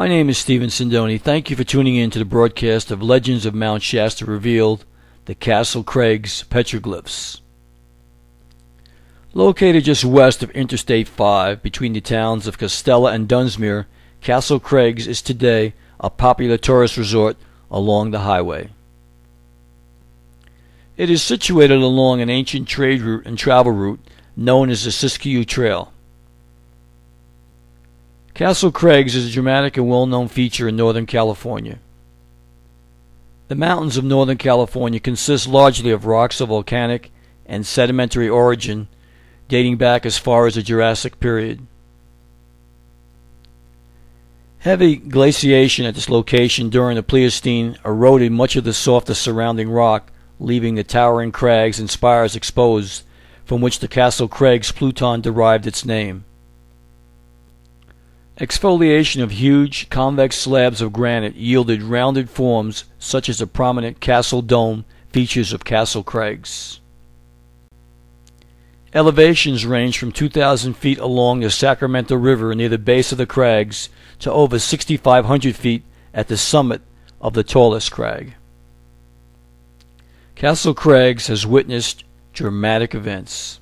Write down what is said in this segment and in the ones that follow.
My name is Stephen Sindoni. Thank you for tuning in to the broadcast of Legends of Mount Shasta Revealed, the Castle Craigs Petroglyphs. Located just west of Interstate 5 between the towns of Castella and Dunsmuir, Castle Craigs is today a popular tourist resort along the highway. It is situated along an ancient trade route and travel route known as the Siskiyou Trail. Castle Craigs is a dramatic and well known feature in Northern California. The mountains of Northern California consist largely of rocks of volcanic and sedimentary origin dating back as far as the Jurassic period. Heavy glaciation at this location during the Pleistocene eroded much of the softer surrounding rock leaving the towering crags and spires exposed, from which the Castle Craigs Pluton derived its name. Exfoliation of huge, convex slabs of granite yielded rounded forms such as the prominent Castle Dome features of Castle Craigs. Elevations range from 2,000 feet along the Sacramento River near the base of the crags to over 6,500 feet at the summit of the tallest crag. Castle Craigs has witnessed dramatic events.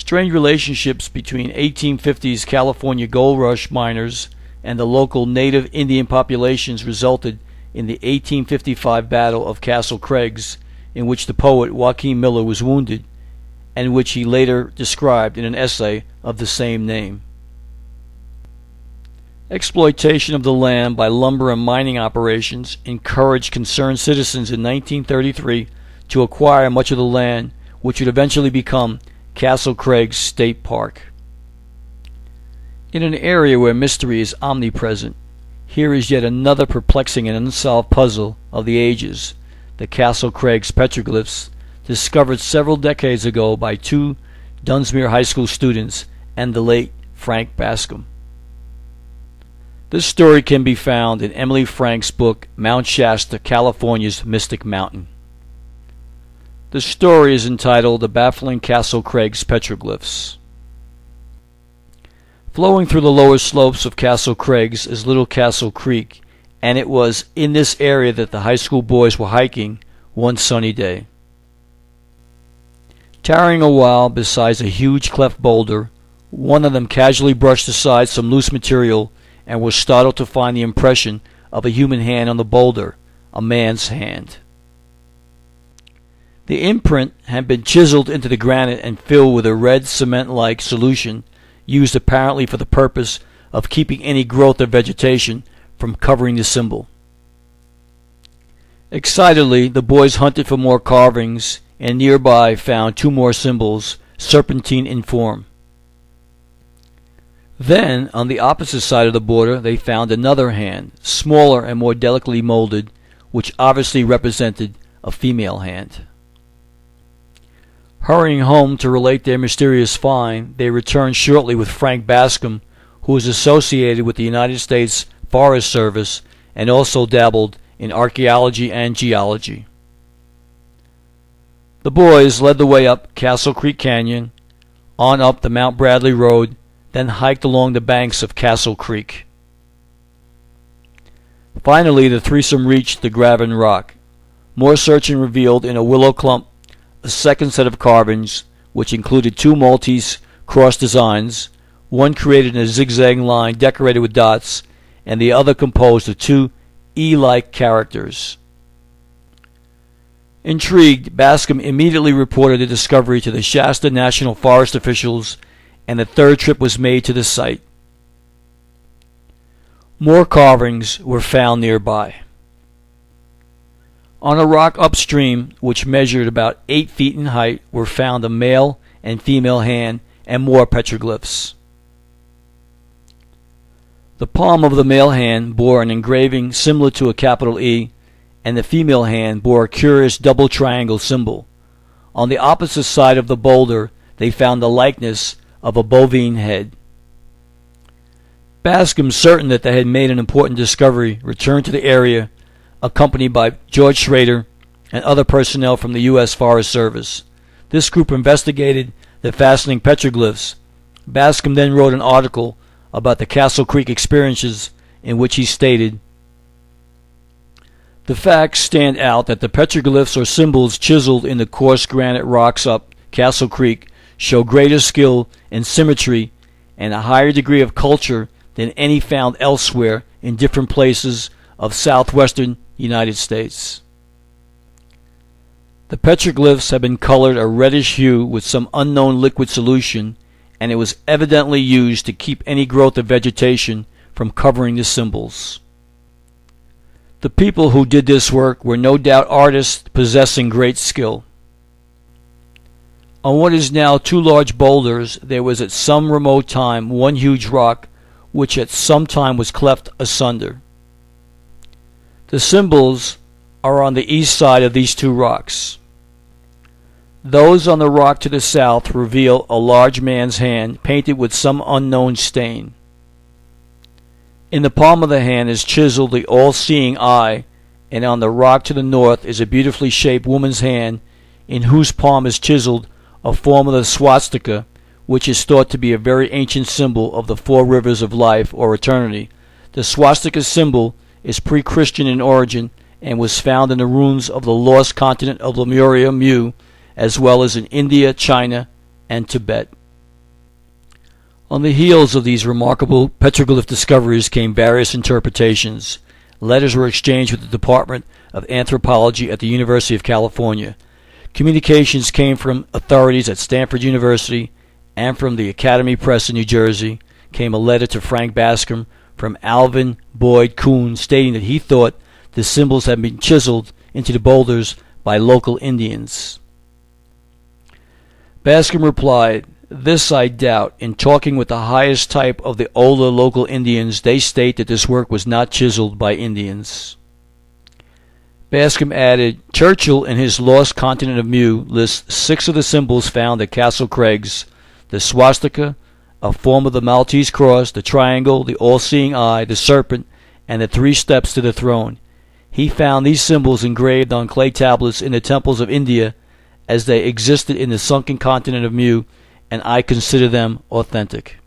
Strained relationships between 1850s California gold rush miners and the local native Indian populations resulted in the 1855 Battle of Castle Craigs, in which the poet Joaquin Miller was wounded, and which he later described in an essay of the same name. Exploitation of the land by lumber and mining operations encouraged concerned citizens in 1933 to acquire much of the land which would eventually become Castle Craig State Park. In an area where mystery is omnipresent, here is yet another perplexing and unsolved puzzle of the ages the Castle Craigs petroglyphs, discovered several decades ago by two Dunsmuir High School students and the late Frank Bascom. This story can be found in Emily Frank's book, Mount Shasta, California's Mystic Mountain. The story is entitled The Baffling Castle Craigs Petroglyphs. Flowing through the lower slopes of Castle Craigs is Little Castle Creek, and it was in this area that the high school boys were hiking one sunny day. Tarrying a while beside a huge cleft boulder, one of them casually brushed aside some loose material and was startled to find the impression of a human hand on the boulder, a man's hand. The imprint had been chiseled into the granite and filled with a red cement like solution used apparently for the purpose of keeping any growth of vegetation from covering the symbol. Excitedly, the boys hunted for more carvings and nearby found two more symbols, serpentine in form. Then, on the opposite side of the border, they found another hand, smaller and more delicately molded, which obviously represented a female hand. Hurrying home to relate their mysterious find, they returned shortly with Frank Bascom, who was associated with the United States Forest Service and also dabbled in archaeology and geology. The boys led the way up Castle Creek Canyon, on up the Mount Bradley Road, then hiked along the banks of Castle Creek. Finally, the threesome reached the Graven Rock. More searching revealed in a willow clump a second set of carvings, which included two Maltese cross designs, one created in a zigzag line decorated with dots, and the other composed of two E like characters. Intrigued, Bascom immediately reported the discovery to the Shasta National Forest officials and a third trip was made to the site. More carvings were found nearby. On a rock upstream, which measured about eight feet in height, were found a male and female hand and more petroglyphs. The palm of the male hand bore an engraving similar to a capital E, and the female hand bore a curious double triangle symbol. On the opposite side of the boulder, they found the likeness of a bovine head. Bascom, certain that they had made an important discovery, returned to the area, accompanied by George Schrader and other personnel from the U.S. Forest Service. This group investigated the fascinating petroglyphs. Bascom then wrote an article about the Castle Creek experiences in which he stated, The facts stand out that the petroglyphs or symbols chiseled in the coarse granite rocks up Castle Creek show greater skill and symmetry and a higher degree of culture than any found elsewhere in different places of southwestern United States. The petroglyphs have been colored a reddish hue with some unknown liquid solution, and it was evidently used to keep any growth of vegetation from covering the symbols. The people who did this work were no doubt artists possessing great skill. On what is now two large boulders, there was at some remote time one huge rock, which at some time was cleft asunder. The symbols are on the east side of these two rocks. Those on the rock to the south reveal a large man's hand painted with some unknown stain. In the palm of the hand is chiseled the all seeing eye, and on the rock to the north is a beautifully shaped woman's hand, in whose palm is chiseled a form of the swastika, which is thought to be a very ancient symbol of the four rivers of life or eternity. The swastika symbol is pre Christian in origin and was found in the ruins of the lost continent of Lemuria Mu as well as in India, China, and Tibet. On the heels of these remarkable petroglyph discoveries came various interpretations. Letters were exchanged with the Department of Anthropology at the University of California. Communications came from authorities at Stanford University and from the Academy Press in New Jersey. Came a letter to Frank Bascom from Alvin Boyd Kuhn stating that he thought the symbols had been chiseled into the boulders by local Indians. Bascom replied, This I doubt. In talking with the highest type of the older local Indians, they state that this work was not chiseled by Indians. Bascom added, Churchward, in his Lost Continent of Mu, lists six of the symbols found at Castle Craigs the swastika, a form of the Maltese cross, the triangle, the all seeing eye, the serpent, and the three steps to the throne. He found these symbols engraved on clay tablets in the temples of India as they existed in the sunken continent of Mu, and I consider them authentic.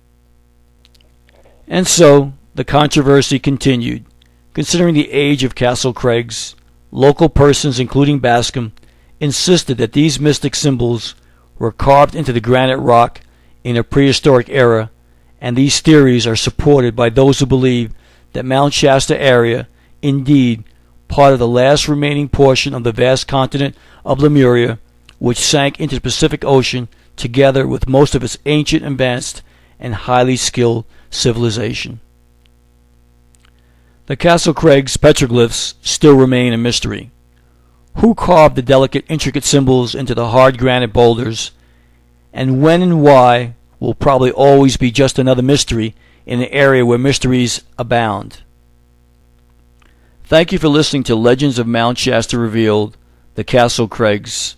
And so the controversy continued. Considering the age of Castle Craigs, local persons, including Bascom, insisted that these mystic symbols were carved into the granite rock in a prehistoric era, and these theories are supported by those who believe that Mount Shasta area, indeed, part of the last remaining portion of the vast continent of Lemuria, which sank into the Pacific Ocean together with most of its ancient, advanced, and highly skilled civilization. The Castle Craig's petroglyphs still remain a mystery. Who carved the delicate, intricate symbols into the hard granite boulders, and when and why will probably always be just another mystery in an area where mysteries abound. Thank you for listening to Legends of Mount Shasta Revealed, the Castle Craigs.